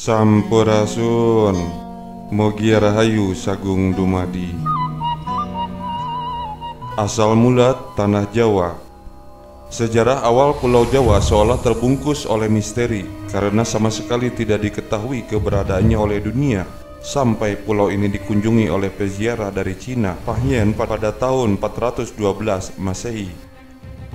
Sampurasun. Mogi Rahayu Sagung Dumadi. Asal mula Tanah Jawa. Sejarah awal Pulau Jawa seolah terbungkus oleh misteri karena sama sekali tidak diketahui keberadaannya oleh dunia sampai pulau ini dikunjungi oleh peziarah dari Cina Pahyen pada tahun 412 Masehi.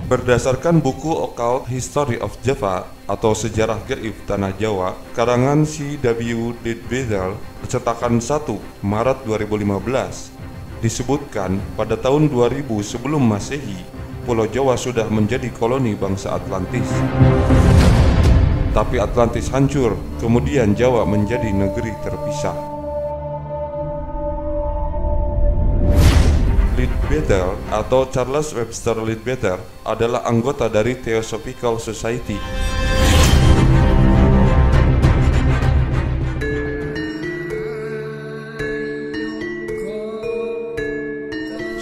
Berdasarkan buku Occult History of Java atau Sejarah Gaib Tanah Jawa, karangan C.W. Leadbeater, cetakan 1 Maret 2015, disebutkan pada tahun 2000 sebelum Masehi, Pulau Jawa sudah menjadi koloni bangsa Atlantis. Tapi Atlantis hancur, kemudian Jawa menjadi negeri terpisah. Leadbeater atau Charles Webster Leadbeater adalah anggota dari Theosophical Society.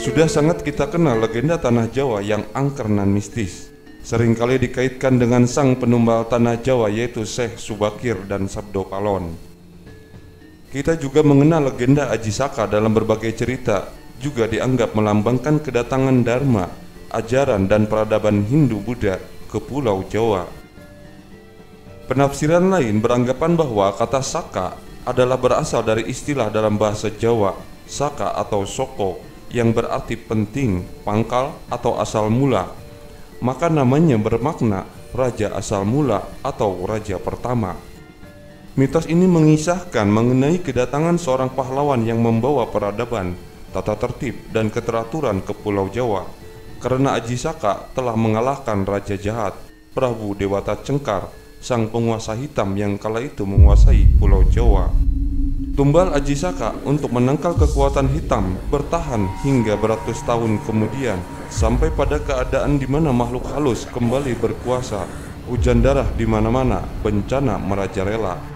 Sudah sangat kita kenal legenda tanah Jawa yang angker dan mistis. Seringkali dikaitkan dengan sang penumbal tanah Jawa yaitu Syekh Subakir dan Sabdo Palon. Kita juga mengenal legenda Aji Saka dalam berbagai cerita juga dianggap melambangkan kedatangan Dharma, ajaran dan peradaban Hindu-Buddha ke Pulau Jawa. Penafsiran lain beranggapan bahwa kata Saka adalah berasal dari istilah dalam bahasa Jawa, Saka atau Soko, yang berarti penting, pangkal, atau asal mula. Maka namanya bermakna Raja Asal Mula atau Raja Pertama. Mitos ini mengisahkan mengenai kedatangan seorang pahlawan yang membawa peradaban tata tertib dan keteraturan ke Pulau Jawa karena Aji Saka telah mengalahkan Raja Jahat, Prabu Dewata Cengkar, sang penguasa hitam yang kala itu menguasai Pulau Jawa. Tumbal Aji Saka untuk menangkal kekuatan hitam bertahan hingga beratus tahun kemudian sampai pada keadaan di mana makhluk halus kembali berkuasa, hujan darah di mana-mana, bencana merajalela.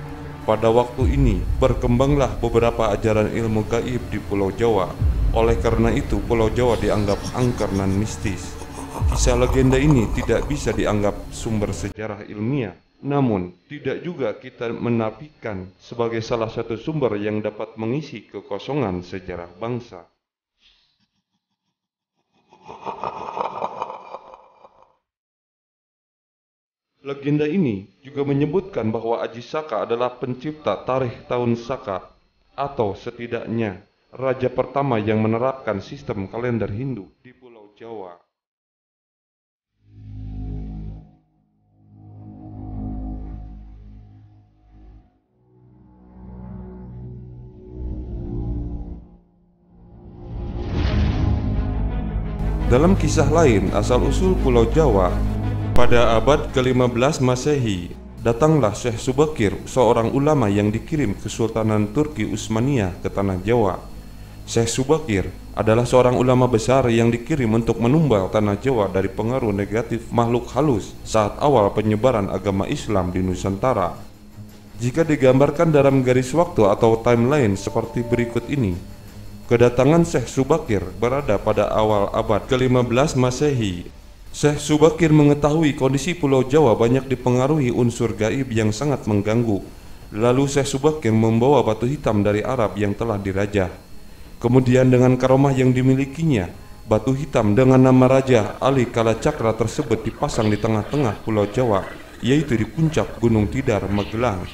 Pada waktu ini berkembanglah beberapa ajaran ilmu gaib di Pulau Jawa. Oleh karena itu, Pulau Jawa dianggap angker dan mistis. Kisah legenda ini tidak bisa dianggap sumber sejarah ilmiah, namun tidak juga kita menafikan sebagai salah satu sumber yang dapat mengisi kekosongan sejarah bangsa. Legenda ini juga menyebutkan bahwa Aji Saka adalah pencipta tarikh tahun Saka atau setidaknya raja pertama yang menerapkan sistem kalender Hindu di Pulau Jawa. Dalam kisah lain, asal-usul Pulau Jawa pada abad ke-15 Masehi, datanglah Syekh Subakir, seorang ulama yang dikirim Kesultanan Turki Utsmaniyah ke tanah Jawa. Syekh Subakir adalah seorang ulama besar yang dikirim untuk menumbal tanah Jawa dari pengaruh negatif makhluk halus saat awal penyebaran agama Islam di Nusantara. Jika digambarkan dalam garis waktu atau timeline seperti berikut ini, kedatangan Syekh Subakir berada pada awal abad ke-15 Masehi Syekh Subakir mengetahui kondisi Pulau Jawa banyak dipengaruhi unsur gaib yang sangat mengganggu. Lalu Syekh Subakir membawa batu hitam dari Arab yang telah dirajah. Kemudian dengan karomah yang dimilikinya, batu hitam dengan nama Raja Ali Kalacakra tersebut dipasang di tengah-tengah Pulau Jawa, yaitu di puncak Gunung Tidar, Magelang.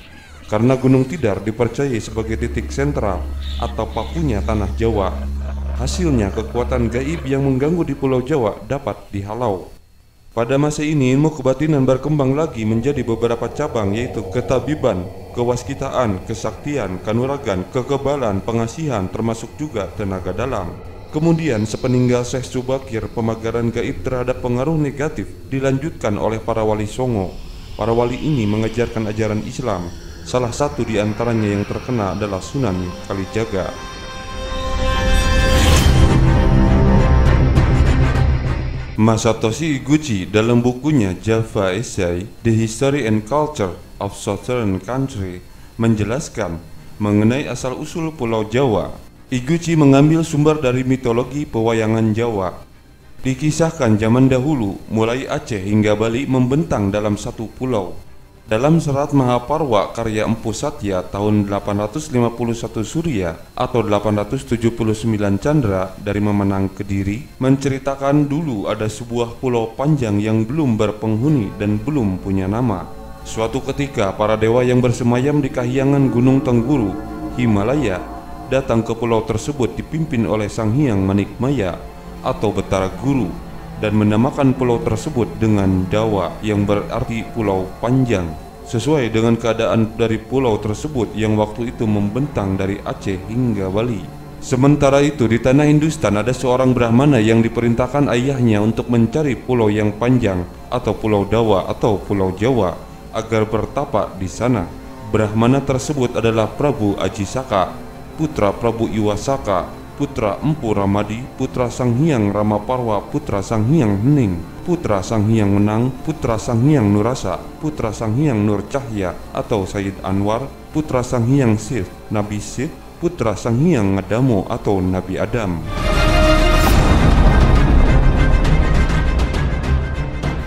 Karena Gunung Tidar dipercayai sebagai titik sentral atau pakunya tanah Jawa, Hasilnya kekuatan gaib yang mengganggu di Pulau Jawa dapat dihalau. Pada masa ini ilmu kebatinan berkembang lagi menjadi beberapa cabang yaitu ketabiban, kewaskitaan, kesaktian, kanuragan, kekebalan, pengasihan termasuk juga tenaga dalam. Kemudian sepeninggal Syekh Subakir pemagaran gaib terhadap pengaruh negatif dilanjutkan oleh para wali songo. Para wali ini mengajarkan ajaran Islam. Salah satu di antaranya yang terkena adalah Sunan Kalijaga. Masatoshi Iguchi dalam bukunya Java Essay, The History and Culture of Southern Country menjelaskan mengenai asal-usul Pulau Jawa. Iguchi mengambil sumber dari mitologi pewayangan Jawa. Dikisahkan zaman dahulu, mulai Aceh hingga Bali membentang dalam satu pulau. Dalam serat Mahaparwa karya Empu Satya tahun 851 Surya atau 879 Chandra dari Memenang Kediri menceritakan dulu ada sebuah pulau panjang yang belum berpenghuni dan belum punya nama. Suatu ketika para dewa yang bersemayam di kahyangan Gunung Tengguru, Himalaya, datang ke pulau tersebut dipimpin oleh Sang Hyang Manikmaya atau Betara Guru dan menamakan pulau tersebut dengan Dawa yang berarti pulau panjang sesuai dengan keadaan dari pulau tersebut yang waktu itu membentang dari Aceh hingga Bali. Sementara itu di tanah Hindustan ada seorang Brahmana yang diperintahkan ayahnya untuk mencari pulau yang panjang atau pulau Dawa atau pulau Jawa agar bertapa di sana. Brahmana tersebut adalah Prabu Ajisaka, putra Prabu Iwasaka, putra Empu Ramadi, putra Sang Hyang Ramaparwa, putra Sang Hyang Hening, putra Sang Hyang Menang, putra Sang Hyang Nurasa, putra Sang Hyang Nur Cahya atau Sayyid Anwar, putra Sang Hyang Sith, Nabi Sith, putra Sang Hyang Ngadamo atau Nabi Adam.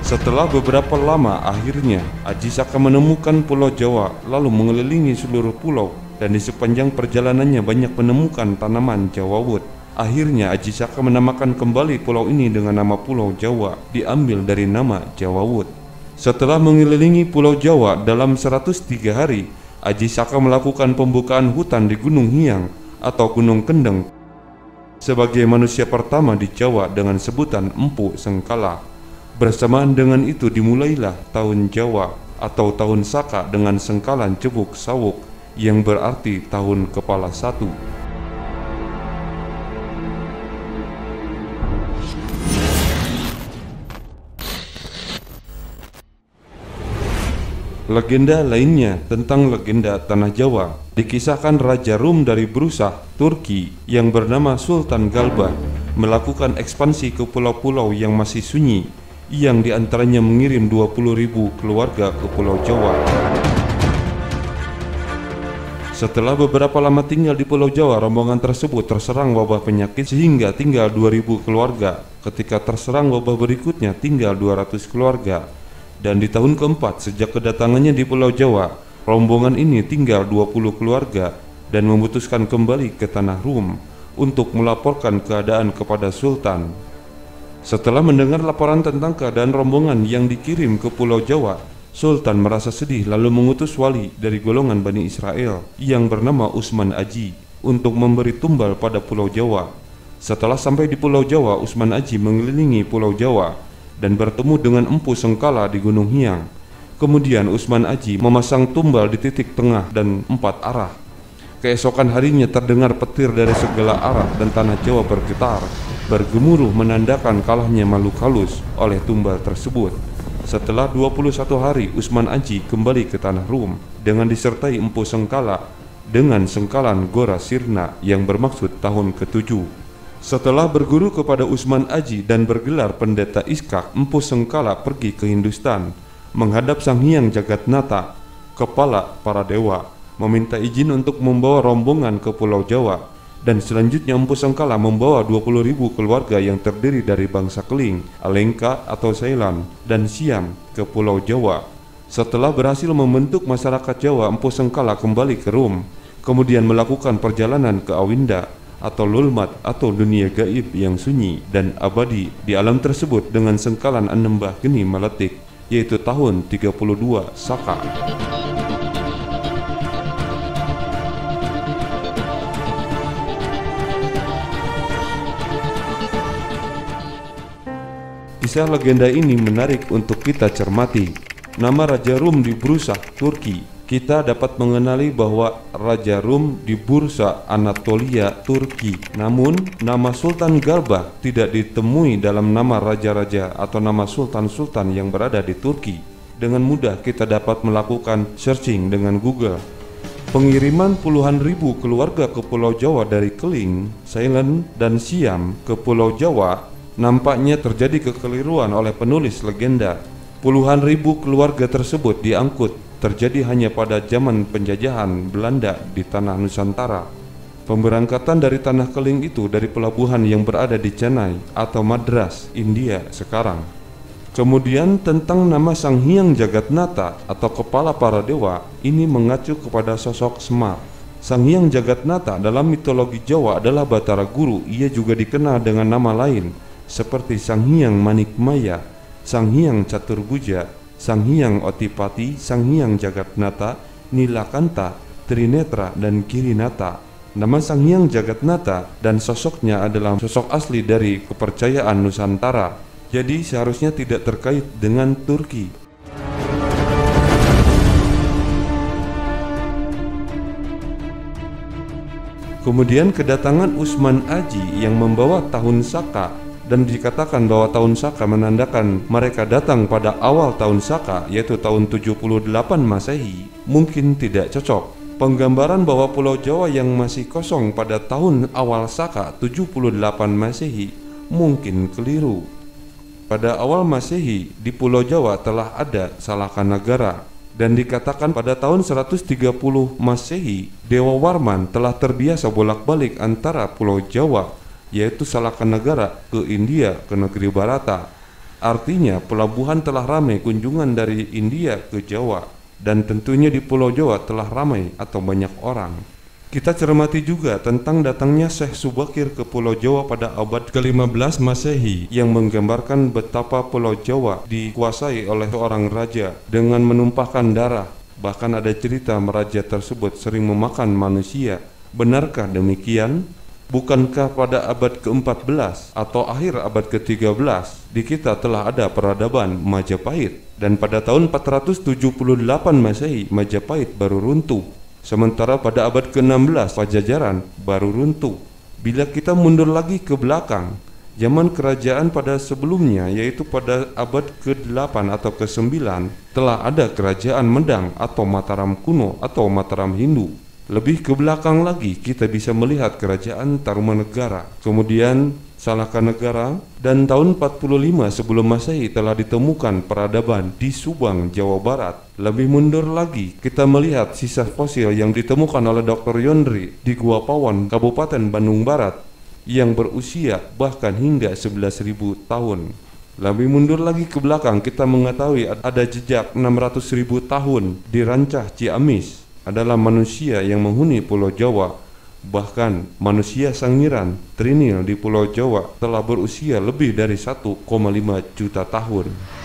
Setelah beberapa lama, akhirnya Aji Saka menemukan Pulau Jawa, lalu mengelilingi seluruh pulau dan di sepanjang perjalanannya banyak menemukan tanaman Jawa Wood. Akhirnya Aji Saka menamakan kembali pulau ini dengan nama Pulau Jawa, diambil dari nama Jawa Wood. Setelah mengelilingi Pulau Jawa dalam 103 hari, Aji Saka melakukan pembukaan hutan di Gunung Hiang atau Gunung Kendeng sebagai manusia pertama di Jawa dengan sebutan Empu Sengkala. Bersamaan dengan itu dimulailah tahun Jawa atau tahun Saka dengan sengkalan cebuk sawuk yang berarti tahun kepala satu. Legenda lainnya tentang legenda Tanah Jawa dikisahkan Raja Rum dari Brusah, Turki yang bernama Sultan Galba melakukan ekspansi ke pulau-pulau yang masih sunyi yang di antaranya mengirim 20.000 keluarga ke Pulau Jawa. Setelah beberapa lama tinggal di Pulau Jawa, rombongan tersebut terserang wabah penyakit sehingga tinggal 2000 keluarga. Ketika terserang wabah berikutnya tinggal 200 keluarga. Dan di tahun keempat sejak kedatangannya di Pulau Jawa, rombongan ini tinggal 20 keluarga dan memutuskan kembali ke tanah Rum untuk melaporkan keadaan kepada Sultan. Setelah mendengar laporan tentang keadaan rombongan yang dikirim ke Pulau Jawa, Sultan merasa sedih lalu mengutus wali dari golongan Bani Israel yang bernama Usman Aji untuk memberi tumbal pada Pulau Jawa. Setelah sampai di Pulau Jawa, Usman Aji mengelilingi Pulau Jawa dan bertemu dengan Empu Sengkala di Gunung Hiang. Kemudian Usman Aji memasang tumbal di titik tengah dan empat arah. Keesokan harinya terdengar petir dari segala arah dan tanah Jawa bergetar, bergemuruh menandakan kalahnya makhluk halus oleh tumbal tersebut. Setelah 21 hari Usman Aji kembali ke tanah Rum dengan disertai Empu Sengkala dengan sengkalan Gora Sirna yang bermaksud tahun ketujuh. Setelah berguru kepada Usman Aji dan bergelar pendeta Iskak, Empu Sengkala pergi ke Hindustan menghadap Sang Hyang Jagatnata, kepala para dewa, meminta izin untuk membawa rombongan ke Pulau Jawa dan selanjutnya Empu Sengkala membawa 20.000 keluarga yang terdiri dari bangsa Keling, Alengka atau Ceylan, dan Siam ke Pulau Jawa. Setelah berhasil membentuk masyarakat Jawa, Empu Sengkala kembali ke Rum, kemudian melakukan perjalanan ke Awinda atau Lulmat atau dunia gaib yang sunyi dan abadi di alam tersebut dengan sengkalan Anembah Geni Meletik, yaitu tahun 32 Saka. Kisah legenda ini menarik untuk kita cermati. Nama Raja Rum di Bursa, Turki. Kita dapat mengenali bahwa Raja Rum di Bursa, Anatolia, Turki. Namun, nama Sultan Galba tidak ditemui dalam nama raja-raja atau nama sultan-sultan yang berada di Turki. Dengan mudah kita dapat melakukan searching dengan Google Pengiriman puluhan ribu keluarga ke Pulau Jawa dari Keling, Ceylon, dan Siam ke Pulau Jawa Nampaknya terjadi kekeliruan oleh penulis legenda. Puluhan ribu keluarga tersebut diangkut terjadi hanya pada zaman penjajahan Belanda di tanah Nusantara. Pemberangkatan dari tanah keling itu dari pelabuhan yang berada di Chennai atau Madras, India sekarang. Kemudian tentang nama Sang Hyang Jagatnata atau kepala para dewa ini mengacu kepada sosok Semar. Sang Hyang Jagatnata dalam mitologi Jawa adalah Batara Guru. Ia juga dikenal dengan nama lain seperti Sang Hyang Manikmaya, Sang Hyang Caturbuja, Sang Hyang Otipati, Sang Hyang Jagatnata, Nilakanta, Trinetra, dan Kirinata. Nama Sang Hyang Jagatnata dan sosoknya adalah sosok asli dari kepercayaan Nusantara jadi seharusnya tidak terkait dengan Turki. Kemudian kedatangan Usman Aji yang membawa tahun Saka dan dikatakan bahwa tahun Saka menandakan mereka datang pada awal tahun Saka yaitu tahun 78 Masehi mungkin tidak cocok. Penggambaran bahwa Pulau Jawa yang masih kosong pada tahun awal Saka 78 Masehi mungkin keliru. Pada awal Masehi, di Pulau Jawa telah ada Salakan Negara dan dikatakan pada tahun 130 Masehi, Dewa Warman telah terbiasa bolak-balik antara Pulau Jawa yaitu Salakan Negara ke India ke negeri Barata. Artinya pelabuhan telah ramai kunjungan dari India ke Jawa dan tentunya di Pulau Jawa telah ramai atau banyak orang. Kita cermati juga tentang datangnya Syekh Subakir ke Pulau Jawa pada abad ke-15 Masehi yang menggambarkan betapa Pulau Jawa dikuasai oleh seorang raja dengan menumpahkan darah. Bahkan ada cerita meraja tersebut sering memakan manusia. Benarkah demikian? Bukankah pada abad ke-14 atau akhir abad ke-13 di kita telah ada peradaban Majapahit dan pada tahun 478 Masehi Majapahit baru runtuh Sementara pada abad ke-16 Pajajaran baru runtuh. Bila kita mundur lagi ke belakang, zaman kerajaan pada sebelumnya yaitu pada abad ke-8 atau ke-9 telah ada kerajaan Medang atau Mataram kuno atau Mataram Hindu. Lebih ke belakang lagi kita bisa melihat kerajaan Tarumanegara. Kemudian Salahkan negara dan tahun 45 sebelum Masehi telah ditemukan peradaban di Subang, Jawa Barat. Lebih mundur lagi, kita melihat sisa fosil yang ditemukan oleh Dr. Yondri di Gua Pawon, Kabupaten Bandung Barat yang berusia bahkan hingga 11.000 tahun. Lebih mundur lagi ke belakang, kita mengetahui ada jejak 600.000 tahun di Rancah Ciamis adalah manusia yang menghuni Pulau Jawa Bahkan manusia sangiran Trinil di Pulau Jawa telah berusia lebih dari 1,5 juta tahun.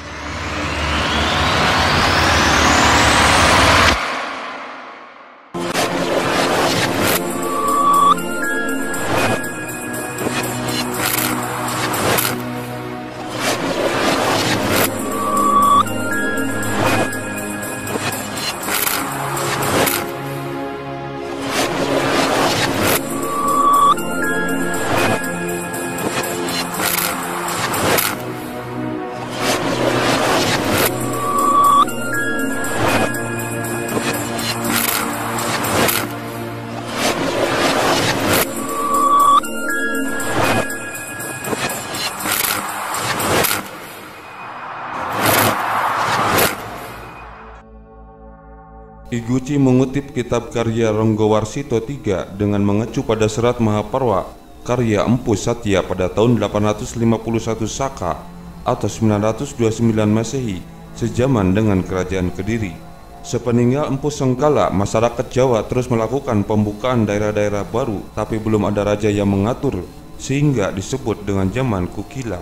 Iguchi mengutip kitab karya Ronggowarsito III dengan mengecu pada serat Mahaparwa karya Empu Satya pada tahun 851 Saka atau 929 Masehi sejaman dengan kerajaan Kediri. Sepeninggal Empu Sengkala, masyarakat Jawa terus melakukan pembukaan daerah-daerah baru tapi belum ada raja yang mengatur sehingga disebut dengan zaman Kukila.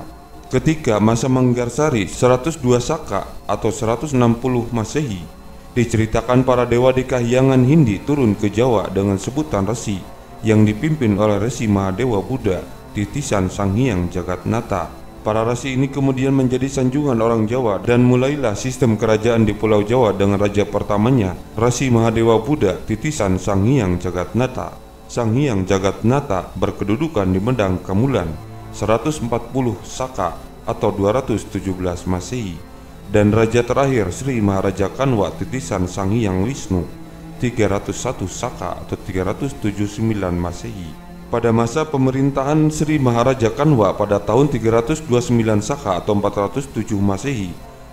Ketika masa Manggarsari 102 Saka atau 160 Masehi Diceritakan para dewa di kahyangan Hindi turun ke Jawa dengan sebutan resi yang dipimpin oleh Resi Mahadewa Buddha, titisan Sang Hyang Jagatnata. Para resi ini kemudian menjadi sanjungan orang Jawa dan mulailah sistem kerajaan di Pulau Jawa dengan raja pertamanya, Resi Mahadewa Buddha, titisan Sang Hyang Jagatnata. Sang Hyang Jagatnata berkedudukan di Medang Kamulan 140 Saka atau 217 Masehi dan raja terakhir Sri Maharaja Kanwa titisan Sang Hyang Wisnu 301 Saka atau 379 Masehi. Pada masa pemerintahan Sri Maharaja Kanwa pada tahun 329 Saka atau 407 Masehi,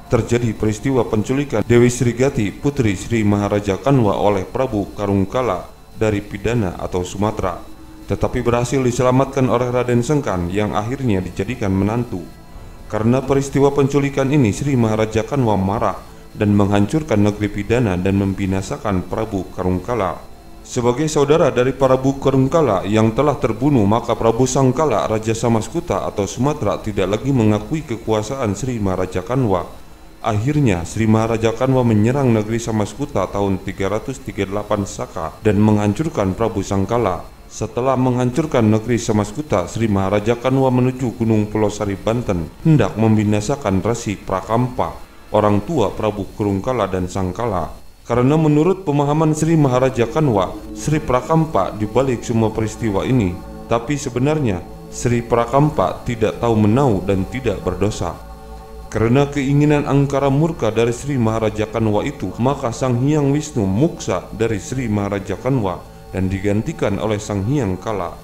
terjadi peristiwa penculikan Dewi Srigati putri Sri Maharaja Kanwa oleh Prabu Karungkala dari Pidana atau Sumatera, tetapi berhasil diselamatkan oleh Raden Sengkan yang akhirnya dijadikan menantu. Karena peristiwa penculikan ini Sri Maharaja Kanwa marah dan menghancurkan negeri pidana dan membinasakan Prabu Karungkala. Sebagai saudara dari Prabu Karungkala yang telah terbunuh, maka Prabu Sangkala Raja Samaskuta atau Sumatera tidak lagi mengakui kekuasaan Sri Maharaja Kanwa. Akhirnya Sri Maharaja Kanwa menyerang negeri Samaskuta tahun 338 Saka dan menghancurkan Prabu Sangkala. Setelah menghancurkan negeri Samaskuta, Sri Maharaja Kanwa menuju Gunung Pulau Sari Banten hendak membinasakan Resi Prakampa orang tua Prabu Kurungkala dan Sangkala. Karena menurut pemahaman Sri Maharaja Kanwa, Sri Prakampa di balik semua peristiwa ini, tapi sebenarnya Sri Prakampa tidak tahu menau dan tidak berdosa. Karena keinginan angkara murka dari Sri Maharaja Kanwa itu, maka Sang Hyang Wisnu muksa dari Sri Maharaja Kanwa dan digantikan oleh Sang Hyang Kala.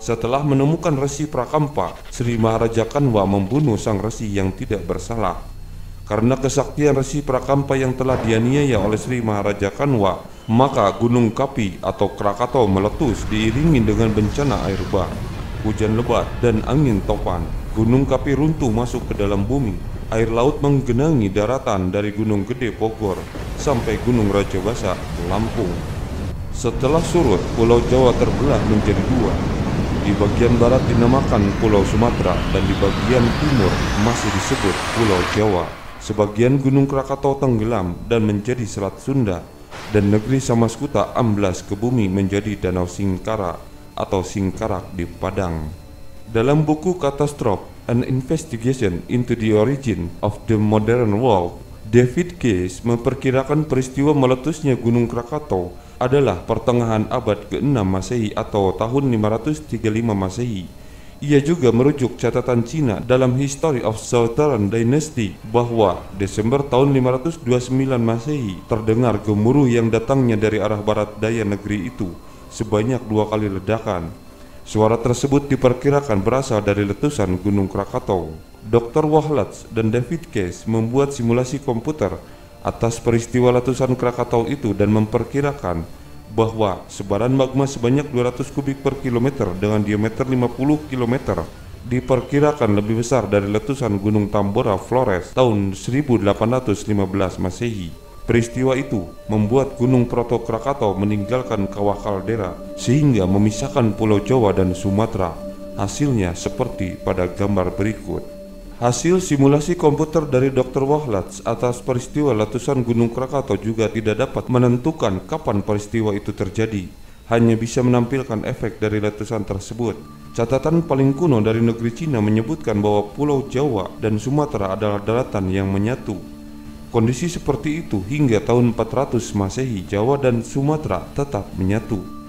Setelah menemukan Resi Prakampa, Sri Maharaja Kanwa membunuh sang resi yang tidak bersalah. Karena kesaktian Resi Prakampa yang telah dianiaya oleh Sri Maharaja Kanwa, maka Gunung Kapi atau Krakatau meletus diiringi dengan bencana air bah, hujan lebat, dan angin topan. Gunung Kapi runtuh masuk ke dalam bumi. Air laut menggenangi daratan dari Gunung Gede Bogor sampai Gunung Raja Basa, Lampung. Setelah surut, Pulau Jawa terbelah menjadi dua. Di bagian barat dinamakan Pulau Sumatera dan di bagian timur masih disebut Pulau Jawa. Sebagian Gunung Krakatau tenggelam dan menjadi Selat Sunda dan negeri Samaskuta amblas ke bumi menjadi Danau Singkara atau Singkarak di Padang. Dalam buku Catastrophe, An Investigation into the Origin of the Modern World, David Case memperkirakan peristiwa meletusnya Gunung Krakatau adalah pertengahan abad ke-6 Masehi atau tahun 535 Masehi ia juga merujuk catatan Cina dalam History of Southern Dynasty bahwa Desember tahun 529 Masehi terdengar gemuruh yang datangnya dari arah barat daya negeri itu sebanyak dua kali ledakan. Suara tersebut diperkirakan berasal dari letusan Gunung Krakatau. Dr. Wahlatz dan David Case membuat simulasi komputer atas peristiwa letusan Krakatau itu dan memperkirakan bahwa sebaran magma sebanyak 200 kubik per kilometer dengan diameter 50 km diperkirakan lebih besar dari letusan Gunung Tambora Flores tahun 1815 Masehi. Peristiwa itu membuat Gunung Proto Krakatau meninggalkan kawah kaldera sehingga memisahkan Pulau Jawa dan Sumatera. Hasilnya seperti pada gambar berikut. Hasil simulasi komputer dari Dr. Wahlatz atas peristiwa letusan Gunung Krakatau juga tidak dapat menentukan kapan peristiwa itu terjadi, hanya bisa menampilkan efek dari letusan tersebut. Catatan paling kuno dari negeri Cina menyebutkan bahwa Pulau Jawa dan Sumatera adalah daratan yang menyatu. Kondisi seperti itu hingga tahun 400 Masehi, Jawa dan Sumatera tetap menyatu.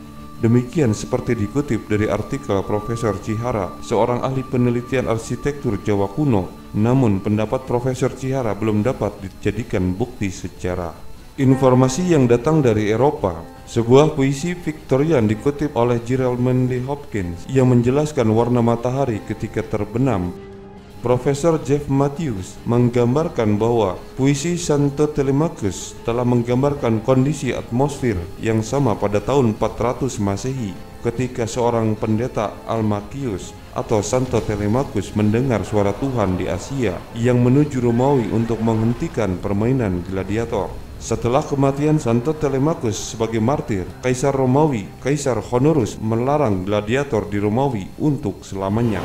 Demikian seperti dikutip dari artikel Profesor Cihara, seorang ahli penelitian arsitektur Jawa kuno. Namun pendapat Profesor Cihara belum dapat dijadikan bukti secara Informasi yang datang dari Eropa, sebuah puisi Victorian dikutip oleh Gerald Manley Hopkins yang menjelaskan warna matahari ketika terbenam Profesor Jeff Matthews menggambarkan bahwa puisi Santo Telemachus telah menggambarkan kondisi atmosfer yang sama pada tahun 400 Masehi ketika seorang pendeta Almachius atau Santo Telemachus mendengar suara Tuhan di Asia yang menuju Romawi untuk menghentikan permainan gladiator. Setelah kematian Santo Telemachus sebagai martir, Kaisar Romawi, Kaisar Honorus melarang gladiator di Romawi untuk selamanya.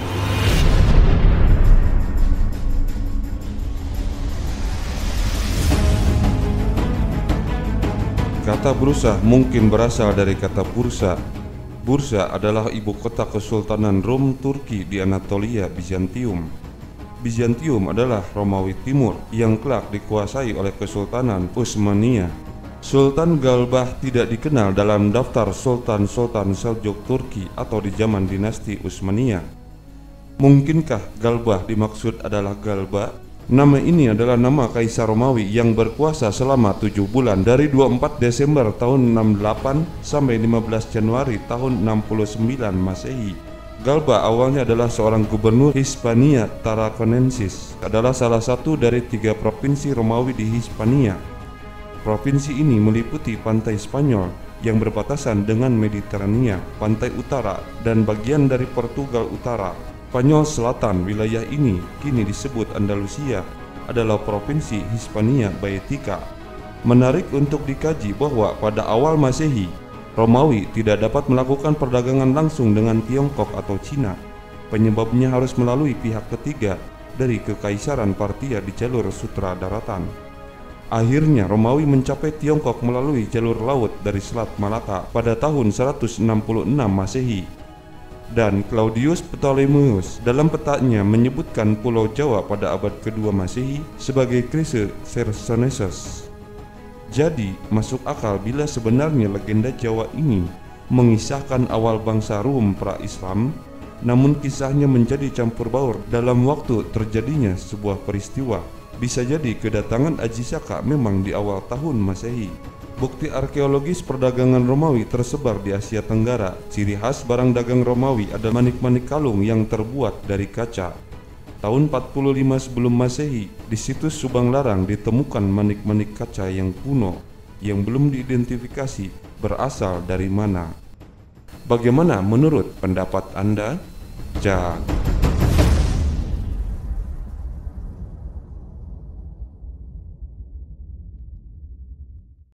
Kata bursa mungkin berasal dari kata bursa. Bursa adalah ibu kota Kesultanan Rom Turki di Anatolia, Bizantium. Bizantium adalah Romawi Timur yang kelak dikuasai oleh Kesultanan Utsmania. Sultan Galbah tidak dikenal dalam daftar Sultan-Sultan Seljuk Turki atau di zaman dinasti Utsmania. Mungkinkah Galbah dimaksud adalah Galba Nama ini adalah nama Kaisar Romawi yang berkuasa selama tujuh bulan dari 24 Desember tahun 68 sampai 15 Januari tahun 69 Masehi. Galba awalnya adalah seorang gubernur Hispania Tarraconensis, adalah salah satu dari tiga provinsi Romawi di Hispania. Provinsi ini meliputi pantai Spanyol yang berbatasan dengan Mediterania, pantai utara, dan bagian dari Portugal Utara Spanyol Selatan, wilayah ini kini disebut Andalusia, adalah provinsi Hispania Baetica. Menarik untuk dikaji bahwa pada awal Masehi, Romawi tidak dapat melakukan perdagangan langsung dengan Tiongkok atau Cina. Penyebabnya harus melalui pihak ketiga dari Kekaisaran Partia di jalur sutra daratan. Akhirnya Romawi mencapai Tiongkok melalui jalur laut dari Selat Malaka pada tahun 166 Masehi. Dan Claudius Ptolemeus dalam petanya menyebutkan Pulau Jawa pada abad kedua Masehi sebagai Chersonesus. Jadi, masuk akal bila sebenarnya legenda Jawa ini mengisahkan awal bangsa Rum pra-Islam, namun kisahnya menjadi campur baur dalam waktu terjadinya sebuah peristiwa. Bisa jadi kedatangan Aji Saka memang di awal tahun Masehi. Bukti arkeologis perdagangan Romawi tersebar di Asia Tenggara. Ciri khas barang dagang Romawi adalah manik-manik kalung yang terbuat dari kaca. Tahun 45 sebelum Masehi, di situs Subang Larang ditemukan manik-manik kaca yang kuno yang belum diidentifikasi berasal dari mana. Bagaimana menurut pendapat Anda? Jaga